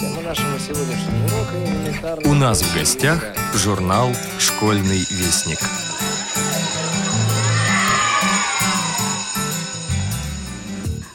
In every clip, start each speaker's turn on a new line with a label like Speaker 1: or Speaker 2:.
Speaker 1: Тема нашего сегодняшнего урока элементарная...
Speaker 2: У нас в гостях журнал «Школьный вестник».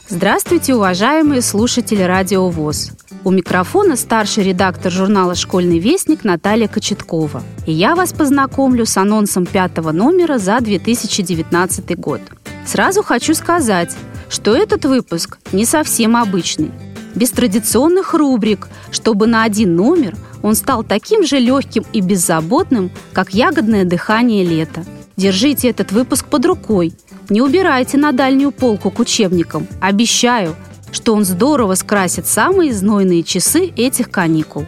Speaker 3: Здравствуйте, уважаемые слушатели Радио ВОЗ. У микрофона старший редактор журнала «Школьный вестник» Наталья Кочеткова. И я вас познакомлю с анонсом пятого номера за 2019 год. Сразу хочу сказать, что этот выпуск не совсем обычный. Без традиционных рубрик, чтобы на один номер он стал таким же легким и беззаботным, как ягодное дыхание лета. Держите этот выпуск под рукой – не убирайте на дальнюю полку к учебникам. Обещаю, что он здорово скрасит самые знойные часы этих каникул.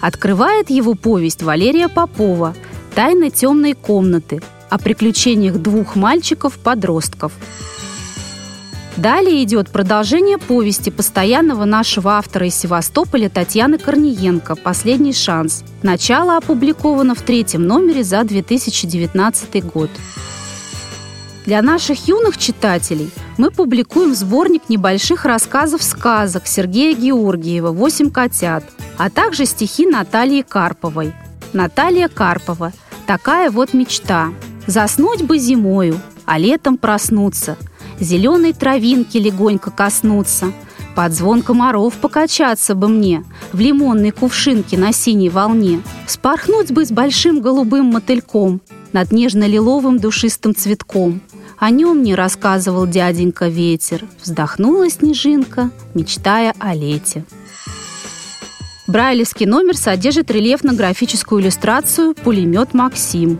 Speaker 3: Открывает его повесть Валерия Попова «Тайны темной комнаты» о приключениях двух мальчиков-подростков. Далее идет продолжение повести постоянного нашего автора из Севастополя Татьяны Корниенко «Последний шанс». Начало опубликовано в третьем номере за 2019 год. Для наших юных читателей мы публикуем сборник небольших рассказов-сказок Сергея Георгиева «Восемь котят», а также стихи Натальи Карповой. Наталья Карпова «Такая вот мечта. Заснуть бы зимою, а летом проснуться, зеленой травинки легонько коснуться, под звон комаров покачаться бы мне в лимонной кувшинке на синей волне, спорхнуть бы с большим голубым мотыльком над нежно-лиловым душистым цветком – о нем мне рассказывал дяденька ветер. Вздохнула снежинка, мечтая о лете. Брайлевский номер содержит рельефно-графическую иллюстрацию «Пулемет Максим».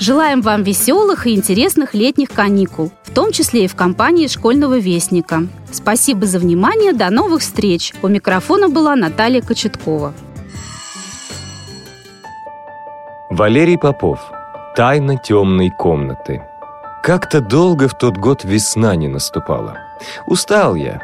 Speaker 3: Желаем вам веселых и интересных летних каникул, в том числе и в компании школьного вестника. Спасибо за внимание, до новых встреч. У микрофона была Наталья Кочеткова.
Speaker 2: Валерий Попов – Тайна темной комнаты. Как-то долго в тот год весна не наступала. Устал я.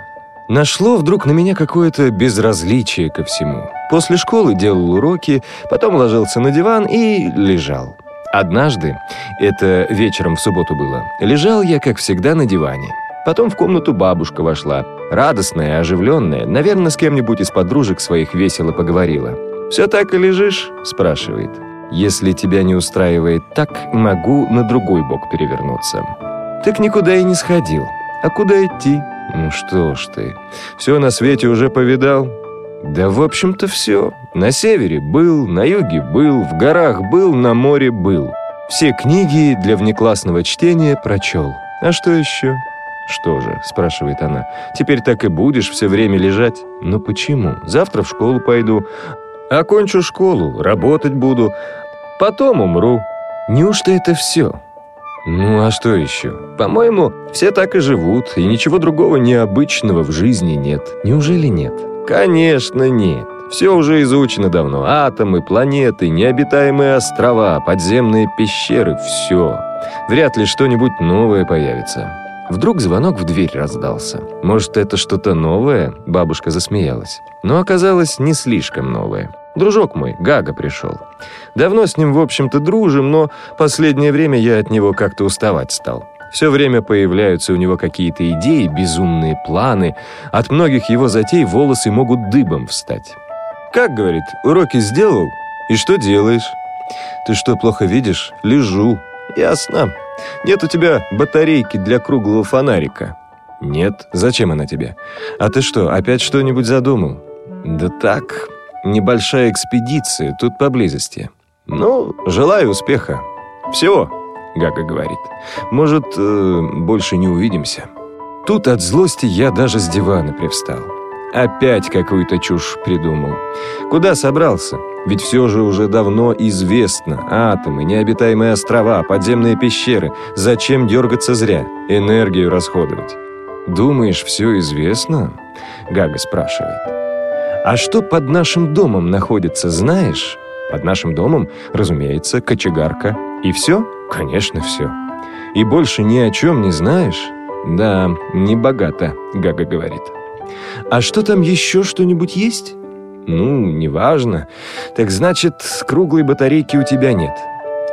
Speaker 2: Нашло вдруг на меня какое-то безразличие ко всему. После школы делал уроки, потом ложился на диван и лежал. Однажды, это вечером в субботу было, лежал я, как всегда, на диване. Потом в комнату бабушка вошла, радостная, оживленная, наверное, с кем-нибудь из подружек своих весело поговорила. «Все так и лежишь?» – спрашивает. Если тебя не устраивает так, могу на другой бок перевернуться. Так никуда и не сходил. А куда идти? Ну что ж ты, все на свете уже повидал? Да, в общем-то, все. На севере был, на юге был, в горах был, на море был. Все книги для внеклассного чтения прочел. А что еще? «Что же?» – спрашивает она. «Теперь так и будешь все время лежать?» «Ну почему? Завтра в школу пойду. Окончу школу, работать буду, потом умру. Неужто это все? Ну а что еще? По-моему, все так и живут, и ничего другого необычного в жизни нет. Неужели нет? Конечно, нет. Все уже изучено давно. Атомы, планеты, необитаемые острова, подземные пещеры – все. Вряд ли что-нибудь новое появится. Вдруг звонок в дверь раздался. Может, это что-то новое? Бабушка засмеялась. Но оказалось не слишком новое. Дружок мой, Гага, пришел. Давно с ним, в общем-то, дружим, но последнее время я от него как-то уставать стал. Все время появляются у него какие-то идеи, безумные планы. От многих его затей волосы могут дыбом встать. «Как, — говорит, — уроки сделал? И что делаешь?» «Ты что, плохо видишь? Лежу». «Ясно. Нет у тебя батарейки для круглого фонарика?» «Нет. Зачем она тебе? А ты что, опять что-нибудь задумал?» «Да так. Небольшая экспедиция тут поблизости». «Ну, желаю успеха. Всего», — Гага говорит. «Может, э, больше не увидимся?» Тут от злости я даже с дивана привстал. Опять какую-то чушь придумал. Куда собрался? Ведь все же уже давно известно. Атомы, необитаемые острова, подземные пещеры. Зачем дергаться зря? Энергию расходовать. «Думаешь, все известно?» Гага спрашивает. «А что под нашим домом находится, знаешь?» «Под нашим домом, разумеется, кочегарка. И все?» «Конечно, все. И больше ни о чем не знаешь?» «Да, не богато», — Гага говорит. «А что там еще что-нибудь есть?» «Ну, неважно. Так значит, круглой батарейки у тебя нет».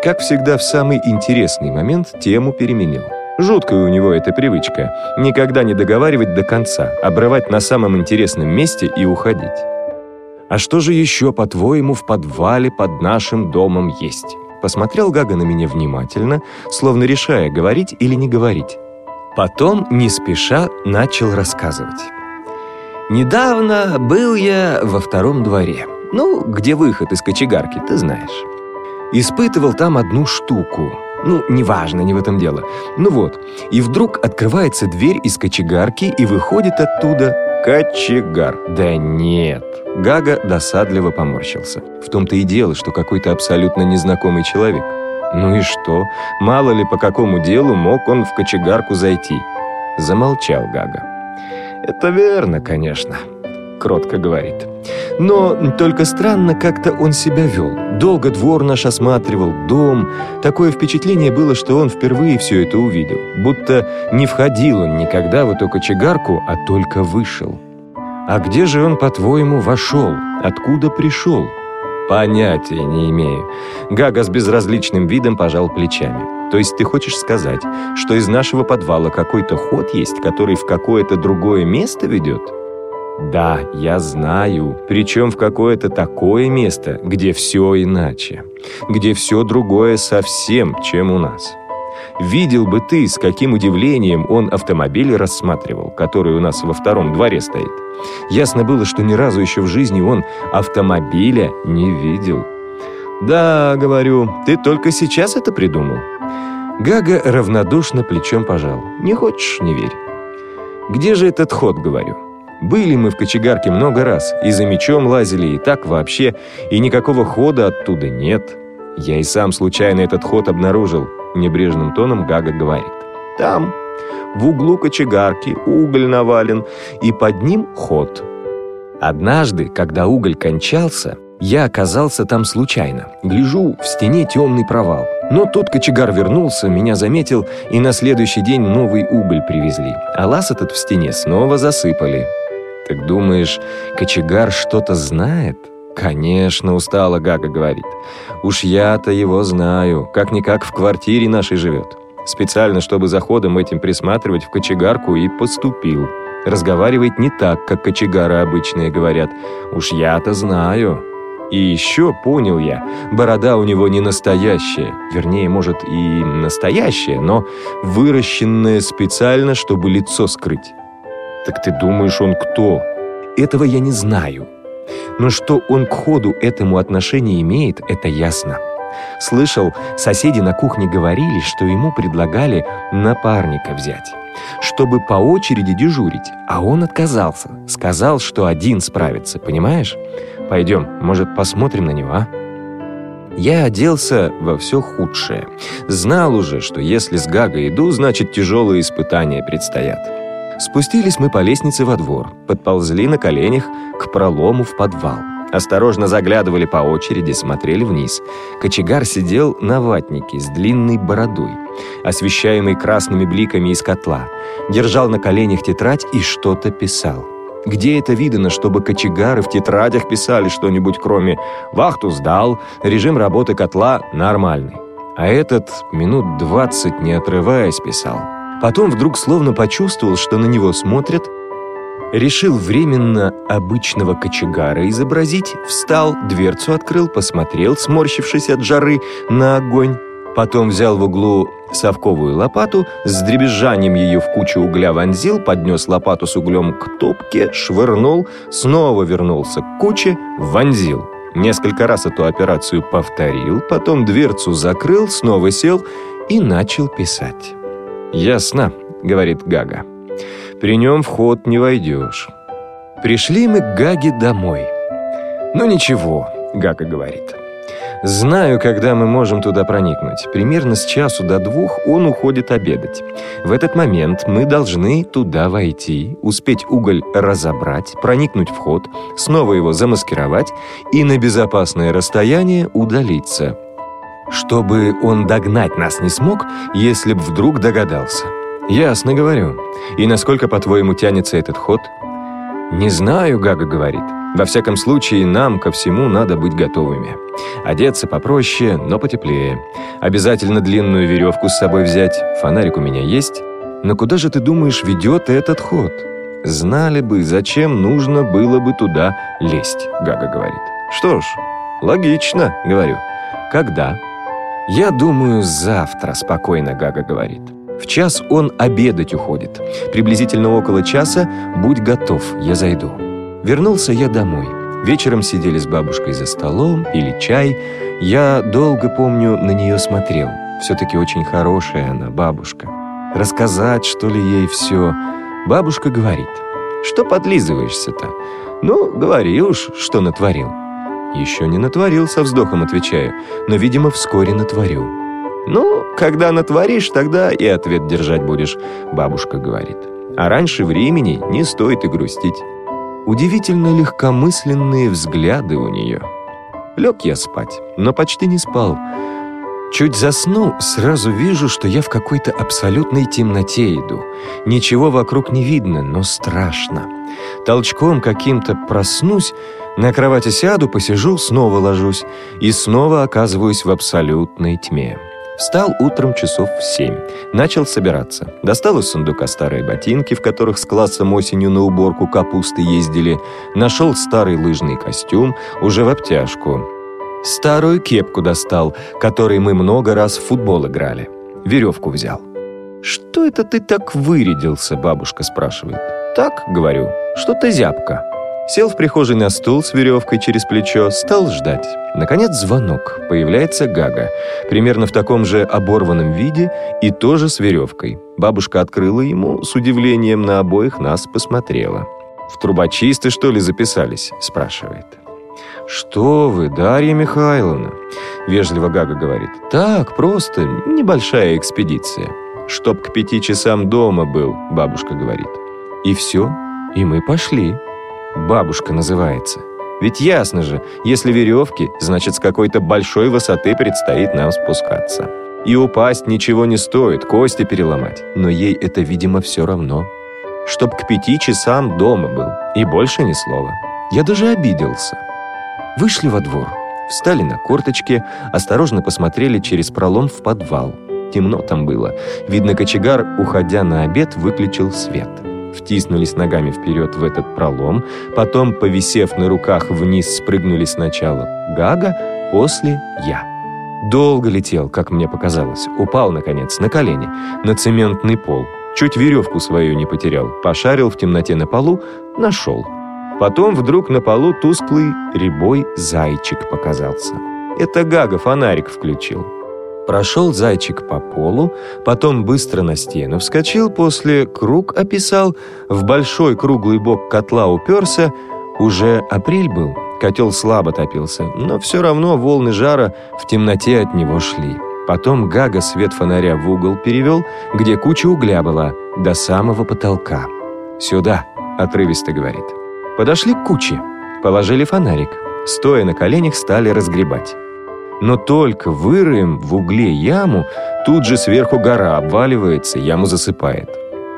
Speaker 2: Как всегда, в самый интересный момент тему переменил. Жуткая у него эта привычка – никогда не договаривать до конца, обрывать на самом интересном месте и уходить. «А что же еще, по-твоему, в подвале под нашим домом есть?» Посмотрел Гага на меня внимательно, словно решая, говорить или не говорить. Потом, не спеша, начал рассказывать. «Недавно был я во втором дворе. Ну, где выход из кочегарки, ты знаешь. Испытывал там одну штуку. Ну, неважно, не в этом дело. Ну вот, и вдруг открывается дверь из кочегарки и выходит оттуда кочегар. Да нет. Гага досадливо поморщился. В том-то и дело, что какой-то абсолютно незнакомый человек. Ну и что? Мало ли по какому делу мог он в кочегарку зайти. Замолчал Гага. «Это верно, конечно», — кротко говорит. Но только странно как-то он себя вел. Долго двор наш осматривал, дом. Такое впечатление было, что он впервые все это увидел. Будто не входил он никогда в эту кочегарку, а только вышел. А где же он, по-твоему, вошел? Откуда пришел? Понятия не имею. Гага с безразличным видом пожал плечами. То есть ты хочешь сказать, что из нашего подвала какой-то ход есть, который в какое-то другое место ведет? Да, я знаю, причем в какое-то такое место, где все иначе, где все другое совсем, чем у нас. Видел бы ты, с каким удивлением он автомобиль рассматривал, который у нас во втором дворе стоит. Ясно было, что ни разу еще в жизни он автомобиля не видел. «Да, — говорю, — ты только сейчас это придумал?» Гага равнодушно плечом пожал. «Не хочешь — не верь». «Где же этот ход?» — говорю. Были мы в кочегарке много раз, и за мечом лазили, и так вообще, и никакого хода оттуда нет. Я и сам случайно этот ход обнаружил, небрежным тоном Гага говорит. Там, в углу кочегарки, уголь навален, и под ним ход. Однажды, когда уголь кончался, я оказался там случайно. Гляжу, в стене темный провал. Но тут кочегар вернулся, меня заметил, и на следующий день новый уголь привезли. А лаз этот в стене снова засыпали. «Так думаешь, кочегар что-то знает?» «Конечно, устала Гага говорит. Уж я-то его знаю, как-никак в квартире нашей живет. Специально, чтобы за ходом этим присматривать в кочегарку и поступил. Разговаривает не так, как кочегары обычные говорят. Уж я-то знаю». И еще понял я, борода у него не настоящая, вернее, может, и настоящая, но выращенная специально, чтобы лицо скрыть. Так ты думаешь, он кто? Этого я не знаю. Но что он к ходу этому отношение имеет, это ясно. Слышал, соседи на кухне говорили, что ему предлагали напарника взять, чтобы по очереди дежурить, а он отказался. Сказал, что один справится, понимаешь? Пойдем, может, посмотрим на него, а? Я оделся во все худшее. Знал уже, что если с Гагой иду, значит тяжелые испытания предстоят. Спустились мы по лестнице во двор, подползли на коленях к пролому в подвал. Осторожно заглядывали по очереди, смотрели вниз. Кочегар сидел на ватнике с длинной бородой, освещаемой красными бликами из котла. Держал на коленях тетрадь и что-то писал. Где это видано, чтобы кочегары в тетрадях писали что-нибудь, кроме «вахту сдал», «режим работы котла нормальный». А этот минут двадцать, не отрываясь, писал – Потом вдруг словно почувствовал, что на него смотрят, решил временно обычного кочегара изобразить, встал, дверцу открыл, посмотрел, сморщившись от жары, на огонь. Потом взял в углу совковую лопату, с дребезжанием ее в кучу угля вонзил, поднес лопату с углем к топке, швырнул, снова вернулся к куче, вонзил. Несколько раз эту операцию повторил, потом дверцу закрыл, снова сел и начал писать. «Ясно», — говорит Гага. «При нем в ход не войдешь». Пришли мы к Гаге домой. «Ну ничего», — Гага говорит. «Знаю, когда мы можем туда проникнуть. Примерно с часу до двух он уходит обедать. В этот момент мы должны туда войти, успеть уголь разобрать, проникнуть в ход, снова его замаскировать и на безопасное расстояние удалиться чтобы он догнать нас не смог, если б вдруг догадался. Ясно говорю. И насколько, по-твоему, тянется этот ход? «Не знаю», — Гага говорит. «Во всяком случае, нам ко всему надо быть готовыми. Одеться попроще, но потеплее. Обязательно длинную веревку с собой взять. Фонарик у меня есть. Но куда же, ты думаешь, ведет этот ход?» «Знали бы, зачем нужно было бы туда лезть», — Гага говорит. «Что ж, логично», — говорю. «Когда?» «Я думаю, завтра», — спокойно Гага говорит. В час он обедать уходит. Приблизительно около часа «Будь готов, я зайду». Вернулся я домой. Вечером сидели с бабушкой за столом, пили чай. Я долго, помню, на нее смотрел. Все-таки очень хорошая она, бабушка. Рассказать, что ли, ей все. Бабушка говорит, что подлизываешься-то? Ну, говори уж, что натворил. Еще не натворил, со вздохом отвечаю, но, видимо, вскоре натворю. «Ну, когда натворишь, тогда и ответ держать будешь», — бабушка говорит. «А раньше времени не стоит и грустить». Удивительно легкомысленные взгляды у нее. Лег я спать, но почти не спал. Чуть засну, сразу вижу, что я в какой-то абсолютной темноте иду. Ничего вокруг не видно, но страшно. Толчком каким-то проснусь, на кровати сяду, посижу, снова ложусь и снова оказываюсь в абсолютной тьме. Встал утром часов в семь. Начал собираться. Достал из сундука старые ботинки, в которых с классом осенью на уборку капусты ездили. Нашел старый лыжный костюм, уже в обтяжку. Старую кепку достал, которой мы много раз в футбол играли. Веревку взял. «Что это ты так вырядился?» – бабушка спрашивает. «Так, — говорю, — что-то зябко». Сел в прихожей на стул с веревкой через плечо, стал ждать. Наконец звонок. Появляется Гага. Примерно в таком же оборванном виде и тоже с веревкой. Бабушка открыла ему, с удивлением на обоих нас посмотрела. «В трубочисты, что ли, записались?» – спрашивает. «Что вы, Дарья Михайловна?» – вежливо Гага говорит. «Так, просто небольшая экспедиция. Чтоб к пяти часам дома был», – бабушка говорит. «И все, и мы пошли». Бабушка называется. Ведь ясно же, если веревки, значит, с какой-то большой высоты предстоит нам спускаться. И упасть ничего не стоит, кости переломать. Но ей это, видимо, все равно. Чтоб к пяти часам дома был. И больше ни слова. Я даже обиделся. Вышли во двор. Встали на корточки, осторожно посмотрели через пролом в подвал. Темно там было. Видно, кочегар, уходя на обед, выключил свет втиснулись ногами вперед в этот пролом, потом, повисев на руках вниз, спрыгнули сначала Гага, после я. Долго летел, как мне показалось. Упал, наконец, на колени, на цементный пол. Чуть веревку свою не потерял. Пошарил в темноте на полу, нашел. Потом вдруг на полу тусклый рябой зайчик показался. Это Гага фонарик включил. Прошел зайчик по полу, потом быстро на стену вскочил, после круг описал, в большой круглый бок котла уперся. Уже апрель был, котел слабо топился, но все равно волны жара в темноте от него шли. Потом Гага свет фонаря в угол перевел, где куча угля была, до самого потолка. «Сюда», — отрывисто говорит. Подошли к куче, положили фонарик, стоя на коленях стали разгребать. Но только вырыем в угле яму, тут же сверху гора обваливается, яму засыпает.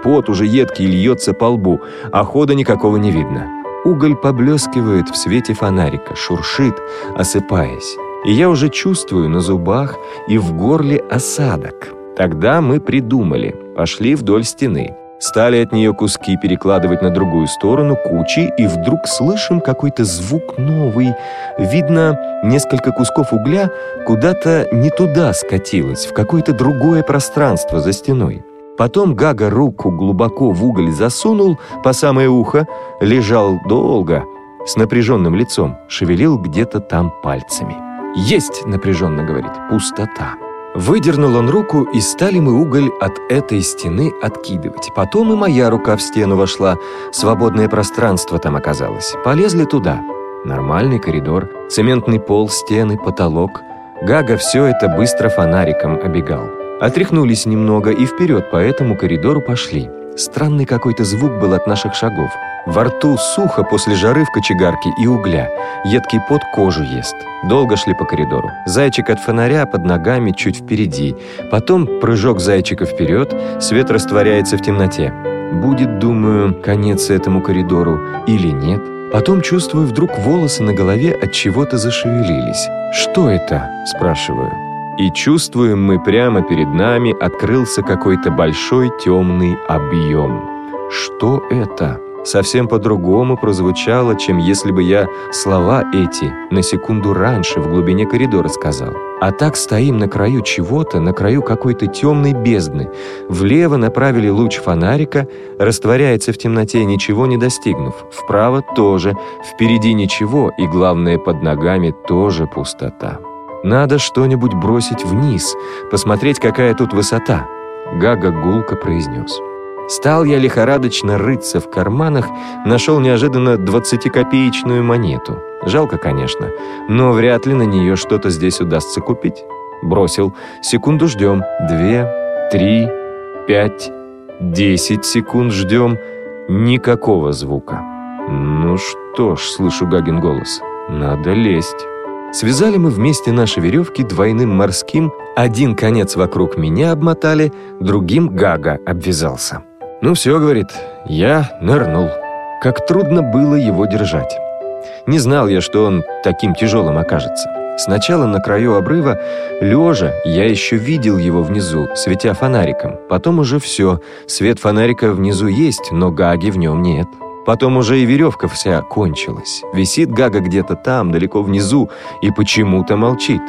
Speaker 2: Пот уже едкий льется по лбу, а хода никакого не видно. Уголь поблескивает в свете фонарика, шуршит, осыпаясь. И я уже чувствую на зубах и в горле осадок. Тогда мы придумали, пошли вдоль стены. Стали от нее куски перекладывать на другую сторону кучи, и вдруг слышим какой-то звук новый. Видно, несколько кусков угля куда-то не туда скатилось, в какое-то другое пространство за стеной. Потом Гага руку глубоко в уголь засунул по самое ухо, лежал долго, с напряженным лицом, шевелил где-то там пальцами. «Есть!» — напряженно говорит. «Пустота». Выдернул он руку, и стали мы уголь от этой стены откидывать. Потом и моя рука в стену вошла. Свободное пространство там оказалось. Полезли туда. Нормальный коридор, цементный пол, стены, потолок. Гага все это быстро фонариком обегал. Отряхнулись немного и вперед по этому коридору пошли. Странный какой-то звук был от наших шагов. Во рту сухо после жары в кочегарке и угля. Едкий пот кожу ест. Долго шли по коридору. Зайчик от фонаря под ногами чуть впереди. Потом прыжок зайчика вперед, свет растворяется в темноте. будет, думаю, конец этому коридору или нет. Потом чувствую, вдруг волосы на голове от чего-то зашевелились. «Что это?» – спрашиваю. И чувствуем мы прямо перед нами открылся какой-то большой темный объем. Что это? Совсем по-другому прозвучало, чем если бы я слова эти на секунду раньше в глубине коридора сказал. А так стоим на краю чего-то, на краю какой-то темной бездны. Влево направили луч фонарика, растворяется в темноте, ничего не достигнув. Вправо тоже, впереди ничего, и главное, под ногами тоже пустота. Надо что-нибудь бросить вниз, посмотреть, какая тут высота. Гага гулко произнес. Стал я лихорадочно рыться в карманах, нашел неожиданно двадцатикопеечную монету. Жалко, конечно, но вряд ли на нее что-то здесь удастся купить. Бросил. Секунду ждем. Две, три, пять, десять секунд ждем. Никакого звука. Ну что ж, слышу Гагин голос. Надо лезть. Связали мы вместе наши веревки двойным морским, один конец вокруг меня обмотали, другим Гага обвязался. «Ну все», — говорит, — «я нырнул». Как трудно было его держать. Не знал я, что он таким тяжелым окажется. Сначала на краю обрыва, лежа, я еще видел его внизу, светя фонариком. Потом уже все, свет фонарика внизу есть, но Гаги в нем нет. Потом уже и веревка вся кончилась. Висит Гага где-то там, далеко внизу, и почему-то молчит.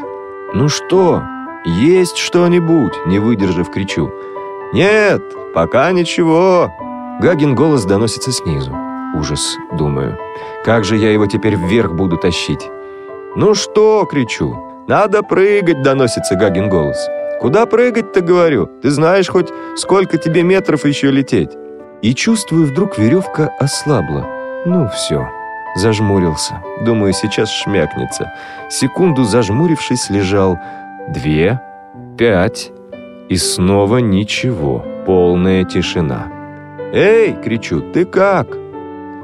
Speaker 2: «Ну что, есть что-нибудь?» — не выдержав, кричу. «Нет, пока ничего!» Гагин голос доносится снизу. Ужас, думаю. Как же я его теперь вверх буду тащить? «Ну что?» — кричу. «Надо прыгать!» — доносится Гагин голос. «Куда прыгать-то, говорю? Ты знаешь хоть, сколько тебе метров еще лететь?» И чувствую, вдруг веревка ослабла. Ну, все. Зажмурился. Думаю, сейчас шмякнется. Секунду зажмурившись, лежал. Две, пять. И снова ничего. Полная тишина. «Эй!» — кричу. «Ты как?»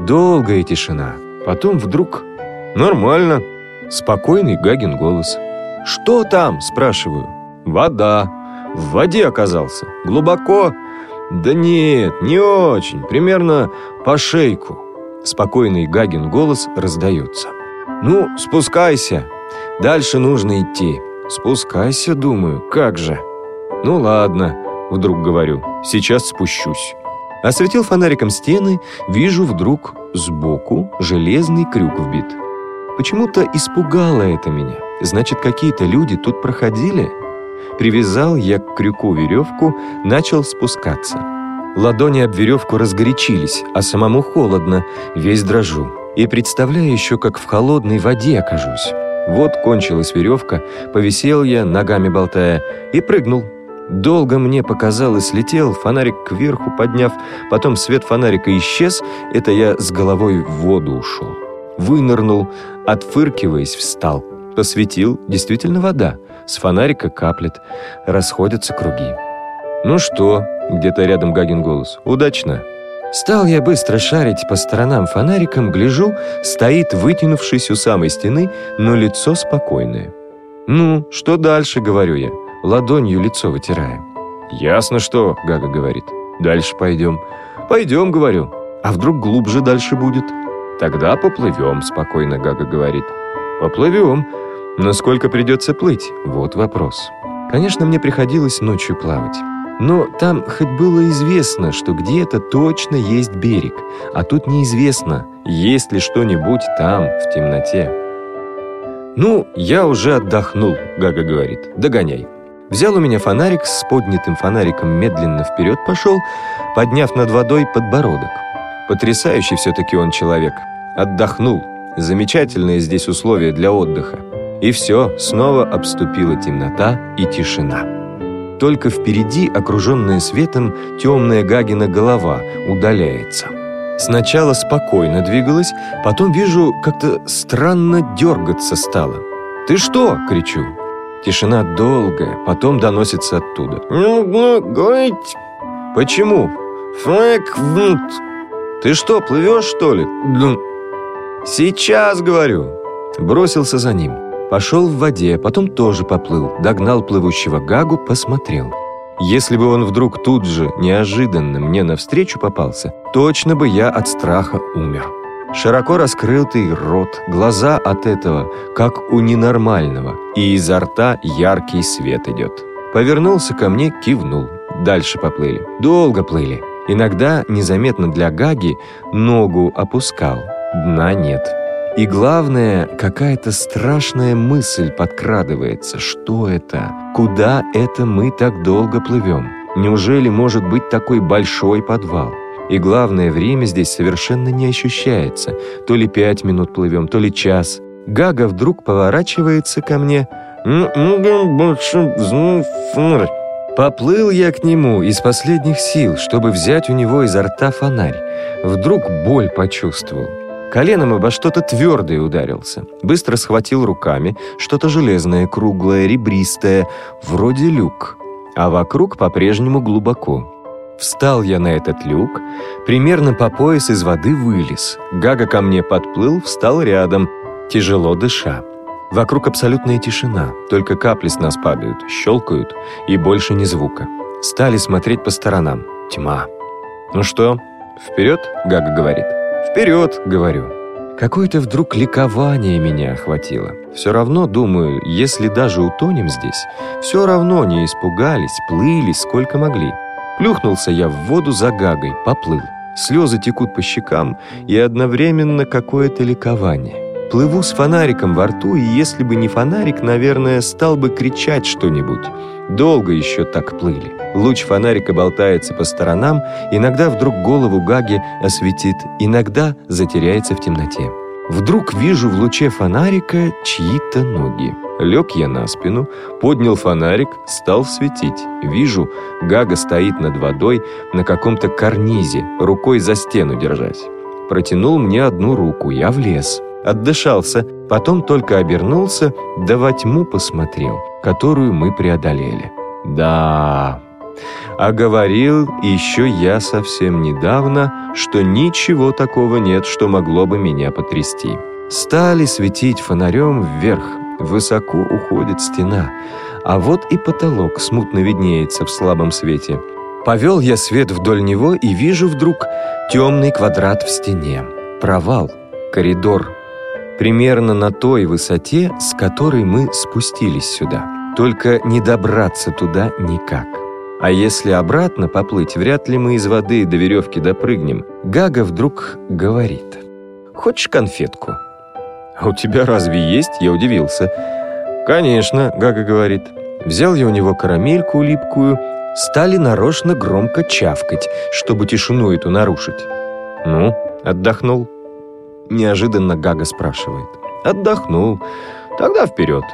Speaker 2: Долгая тишина. Потом вдруг... «Нормально». Спокойный Гагин голос. «Что там?» — спрашиваю. «Вода». В воде оказался. Глубоко. «Да нет, не очень. Примерно по шейку». Спокойный Гагин голос раздается. «Ну, спускайся. Дальше нужно идти». «Спускайся, думаю, как же?» «Ну ладно», — вдруг говорю, — «сейчас спущусь». Осветил фонариком стены, вижу вдруг сбоку железный крюк вбит. Почему-то испугало это меня. Значит, какие-то люди тут проходили?» Привязал я к крюку веревку, начал спускаться. Ладони об веревку разгорячились, а самому холодно, весь дрожу. И представляю еще, как в холодной воде окажусь. Вот кончилась веревка, повисел я, ногами болтая, и прыгнул. Долго мне показалось, летел, фонарик кверху подняв, потом свет фонарика исчез, это я с головой в воду ушел. Вынырнул, отфыркиваясь, встал. Посветил, действительно вода. С фонарика каплет, расходятся круги. «Ну что?» — где-то рядом Гагин голос. «Удачно!» Стал я быстро шарить по сторонам фонариком, гляжу, стоит, вытянувшись у самой стены, но лицо спокойное. «Ну, что дальше?» — говорю я, ладонью лицо вытирая. «Ясно что», — Гага говорит. «Дальше пойдем». «Пойдем», — говорю. «А вдруг глубже дальше будет?» «Тогда поплывем», — спокойно Гага говорит. «Поплывем», Насколько придется плыть? Вот вопрос. Конечно, мне приходилось ночью плавать. Но там хоть было известно, что где-то точно есть берег, а тут неизвестно, есть ли что-нибудь там, в темноте. «Ну, я уже отдохнул», — Гага говорит. «Догоняй». Взял у меня фонарик, с поднятым фонариком медленно вперед пошел, подняв над водой подбородок. Потрясающий все-таки он человек. Отдохнул. Замечательные здесь условия для отдыха. И все, снова обступила темнота и тишина. Только впереди, окруженная светом, темная Гагина голова удаляется. Сначала спокойно двигалась, потом вижу, как-то странно дергаться стало. «Ты что?» — кричу. Тишина долгая, потом доносится оттуда. «Ну, ну, говорить...» «Почему?» «Фэк, внут...» «Ты что, плывешь, что ли?» «Сейчас, говорю!» Бросился за ним. Пошел в воде, потом тоже поплыл, догнал плывущего Гагу, посмотрел. Если бы он вдруг тут же, неожиданно мне навстречу попался, точно бы я от страха умер. Широко раскрытый рот, глаза от этого, как у ненормального, и изо рта яркий свет идет. Повернулся ко мне, кивнул. Дальше поплыли. Долго плыли. Иногда, незаметно для Гаги, ногу опускал. Дна нет. И главное, какая-то страшная мысль подкрадывается. Что это? Куда это мы так долго плывем? Неужели может быть такой большой подвал? И главное, время здесь совершенно не ощущается. То ли пять минут плывем, то ли час. Гага вдруг поворачивается ко мне. Поплыл я к нему из последних сил, чтобы взять у него изо рта фонарь. Вдруг боль почувствовал. Коленом обо что-то твердое ударился. Быстро схватил руками что-то железное, круглое, ребристое, вроде люк. А вокруг по-прежнему глубоко. Встал я на этот люк, примерно по пояс из воды вылез. Гага ко мне подплыл, встал рядом, тяжело дыша. Вокруг абсолютная тишина, только капли с нас падают, щелкают, и больше ни звука. Стали смотреть по сторонам. Тьма. «Ну что, вперед?» — Гага говорит. «Вперед!» — говорю. Какое-то вдруг ликование меня охватило. Все равно, думаю, если даже утонем здесь, все равно не испугались, плыли сколько могли. Плюхнулся я в воду за гагой, поплыл. Слезы текут по щекам, и одновременно какое-то ликование. Плыву с фонариком во рту, и если бы не фонарик, наверное, стал бы кричать что-нибудь. Долго еще так плыли. Луч фонарика болтается по сторонам, иногда вдруг голову Гаги осветит, иногда затеряется в темноте. Вдруг вижу в луче фонарика чьи-то ноги. Лег я на спину, поднял фонарик, стал светить. Вижу, Гага стоит над водой на каком-то карнизе, рукой за стену держась. Протянул мне одну руку, я влез. Отдышался, потом только обернулся, да во тьму посмотрел, которую мы преодолели. Да, а говорил еще я совсем недавно, что ничего такого нет, что могло бы меня потрясти. Стали светить фонарем вверх, высоко уходит стена, а вот и потолок смутно виднеется в слабом свете. Повел я свет вдоль него и вижу вдруг темный квадрат в стене. Провал, коридор, примерно на той высоте, с которой мы спустились сюда. Только не добраться туда никак. А если обратно поплыть, вряд ли мы из воды до веревки допрыгнем. Гага вдруг говорит. «Хочешь конфетку?» «А у тебя разве есть?» Я удивился. «Конечно», — Гага говорит. Взял я у него карамельку липкую, стали нарочно громко чавкать, чтобы тишину эту нарушить. «Ну, отдохнул?» Неожиданно Гага спрашивает. «Отдохнул. Тогда вперед».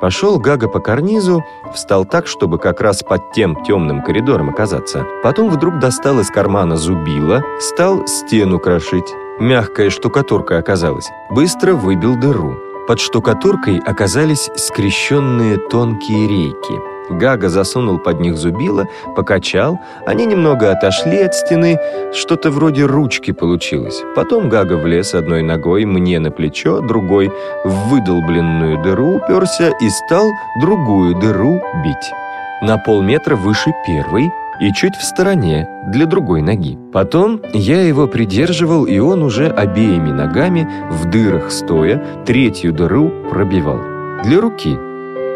Speaker 2: Пошел Гага по карнизу, встал так, чтобы как раз под тем темным коридором оказаться. Потом вдруг достал из кармана зубило, стал стену крошить. Мягкая штукатурка оказалась. Быстро выбил дыру. Под штукатуркой оказались скрещенные тонкие рейки. Гага засунул под них зубило, покачал, они немного отошли от стены, что-то вроде ручки получилось. Потом Гага влез одной ногой мне на плечо, другой в выдолбленную дыру уперся и стал другую дыру бить. На полметра выше первой и чуть в стороне, для другой ноги. Потом я его придерживал, и он уже обеими ногами, в дырах стоя, третью дыру пробивал. Для руки –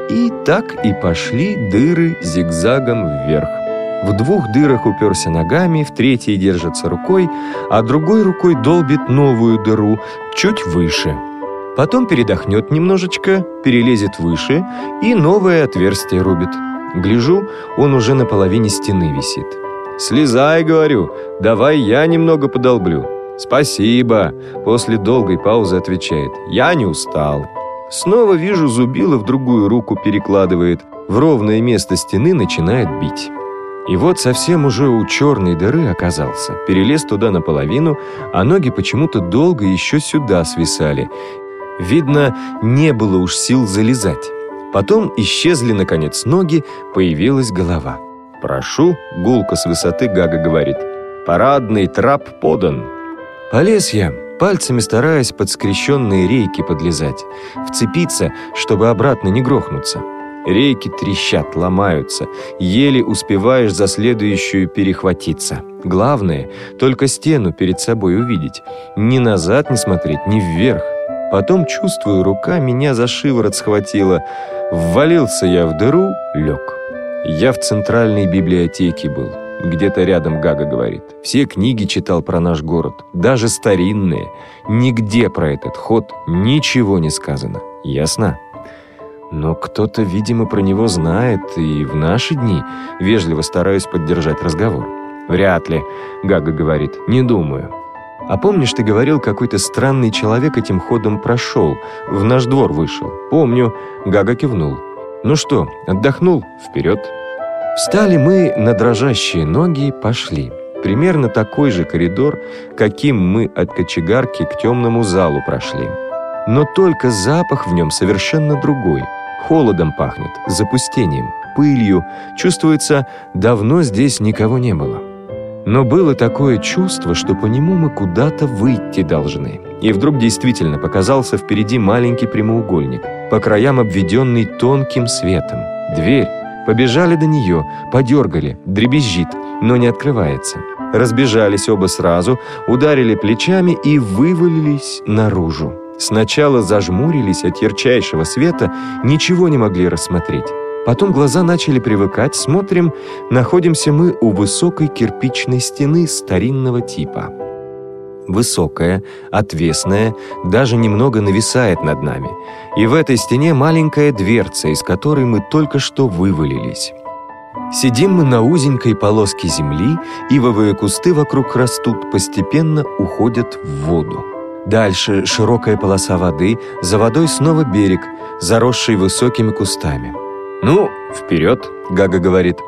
Speaker 2: и так и пошли дыры зигзагом вверх. В двух дырах уперся ногами, в третьей держится рукой, а другой рукой долбит новую дыру, чуть выше. Потом передохнет немножечко, перелезет выше и новое отверстие рубит. Гляжу, он уже на половине стены висит. «Слезай, — говорю, — давай я немного подолблю». «Спасибо», — после долгой паузы отвечает. «Я не устал». Снова вижу, зубило в другую руку перекладывает, в ровное место стены начинает бить. И вот совсем уже у черной дыры оказался, перелез туда наполовину, а ноги почему-то долго еще сюда свисали. Видно, не было уж сил залезать. Потом исчезли, наконец, ноги, появилась голова. «Прошу», — гулко с высоты Гага говорит, — «парадный трап подан». Полез я, пальцами стараясь под скрещенные рейки подлезать, вцепиться, чтобы обратно не грохнуться. Рейки трещат, ломаются. Еле успеваешь за следующую перехватиться. Главное, только стену перед собой увидеть. Ни назад не смотреть, ни вверх. Потом, чувствую, рука меня за шиворот схватила. Ввалился я в дыру, лег. Я в центральной библиотеке был. Где-то рядом Гага говорит. Все книги читал про наш город, даже старинные. Нигде про этот ход ничего не сказано. Ясно? Но кто-то, видимо, про него знает, и в наши дни вежливо стараюсь поддержать разговор. Вряд ли, Гага говорит, не думаю. А помнишь, ты говорил, какой-то странный человек этим ходом прошел, в наш двор вышел? Помню, Гага кивнул. Ну что, отдохнул? Вперед. Встали мы на дрожащие ноги и пошли. Примерно такой же коридор, каким мы от кочегарки к темному залу прошли. Но только запах в нем совершенно другой. Холодом пахнет, запустением, пылью. Чувствуется, давно здесь никого не было. Но было такое чувство, что по нему мы куда-то выйти должны. И вдруг действительно показался впереди маленький прямоугольник, по краям обведенный тонким светом. Дверь. Побежали до нее, подергали, дребезжит, но не открывается. Разбежались оба сразу, ударили плечами и вывалились наружу. Сначала зажмурились от ярчайшего света, ничего не могли рассмотреть. Потом глаза начали привыкать, смотрим, находимся мы у высокой кирпичной стены старинного типа. Высокая, отвесная, даже немного нависает над нами. И в этой стене маленькая дверца, из которой мы только что вывалились. Сидим мы на узенькой полоске земли, ивовые кусты вокруг растут, постепенно уходят в воду. Дальше широкая полоса воды, за водой снова берег, заросший высокими кустами. «Ну, вперед!» — Гага говорит.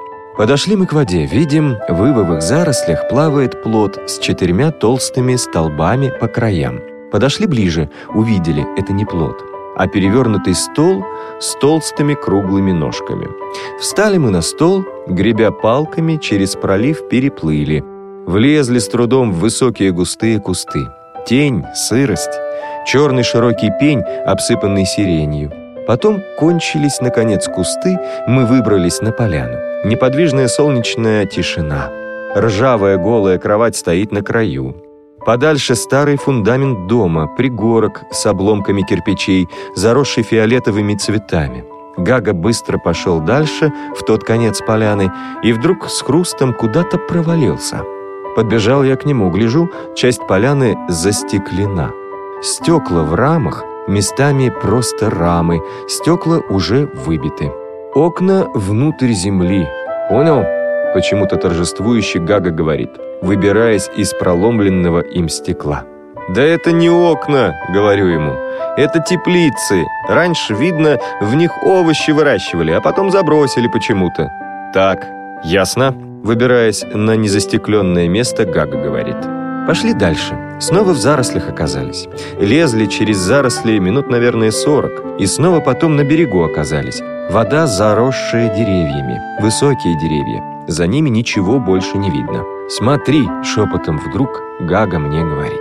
Speaker 2: Подошли мы к воде. Видим, в ивовых зарослях плавает плот с четырьмя толстыми столбами по краям. Подошли ближе, увидели, это не плот, а перевернутый стол с толстыми круглыми ножками. Встали мы на стол, гребя палками, через пролив переплыли. Влезли с трудом в высокие густые кусты. Тень, сырость, черный широкий пень, обсыпанный сиренью. Потом кончились, наконец, кусты, мы выбрались на поляну. Неподвижная солнечная тишина. Ржавая голая кровать стоит на краю. Подальше старый фундамент дома, пригорок с обломками кирпичей, заросший фиолетовыми цветами. Гага быстро пошел дальше, в тот конец поляны, и вдруг с хрустом куда-то провалился. Подбежал я к нему, гляжу, часть поляны застеклена. Стекла в рамах местами просто рамы, стекла уже выбиты. Окна внутрь земли. Понял? Почему-то торжествующий Гага говорит, выбираясь из проломленного им стекла. «Да это не окна», — говорю ему. «Это теплицы. Раньше, видно, в них овощи выращивали, а потом забросили почему-то». «Так, ясно?» Выбираясь на незастекленное место, Гага говорит. Пошли дальше. Снова в зарослях оказались. Лезли через заросли минут, наверное, сорок. И снова потом на берегу оказались. Вода, заросшая деревьями. Высокие деревья. За ними ничего больше не видно. «Смотри!» — шепотом вдруг Гага мне говорит.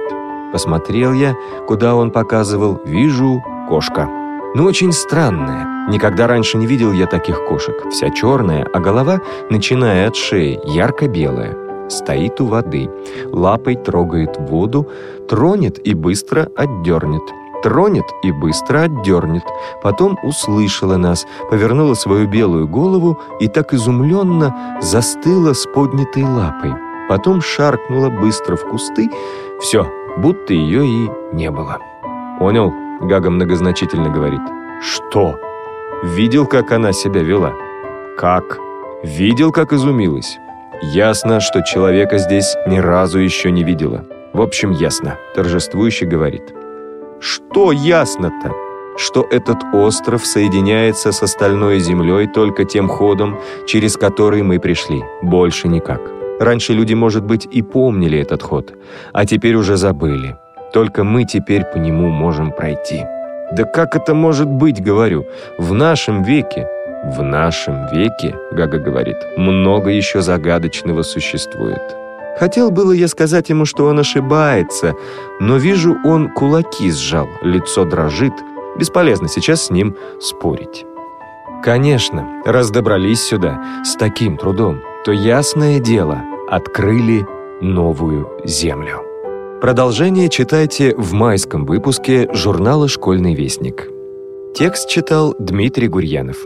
Speaker 2: Посмотрел я, куда он показывал. Вижу кошка. Ну, очень странная. Никогда раньше не видел я таких кошек. Вся черная, а голова, начиная от шеи, ярко-белая стоит у воды, лапой трогает воду, тронет и быстро отдернет. Тронет и быстро отдернет. Потом услышала нас, повернула свою белую голову и так изумленно застыла с поднятой лапой. Потом шаркнула быстро в кусты. Все, будто ее и не было. «Понял?» — Гага многозначительно говорит. «Что?» «Видел, как она себя вела?» «Как?» «Видел, как изумилась?» Ясно, что человека здесь ни разу еще не видела. В общем, ясно, торжествующе говорит. Что ясно-то? Что этот остров соединяется с остальной землей только тем ходом, через который мы пришли. Больше никак. Раньше люди, может быть, и помнили этот ход, а теперь уже забыли. Только мы теперь по нему можем пройти. Да как это может быть, говорю, в нашем веке в нашем веке, Гага говорит, много еще загадочного существует. Хотел было я сказать ему, что он ошибается, но вижу, он кулаки сжал, лицо дрожит. Бесполезно сейчас с ним спорить. Конечно, раз добрались сюда с таким трудом, то ясное дело, открыли новую землю. Продолжение читайте в майском выпуске журнала «Школьный вестник». Текст читал Дмитрий Гурьянов.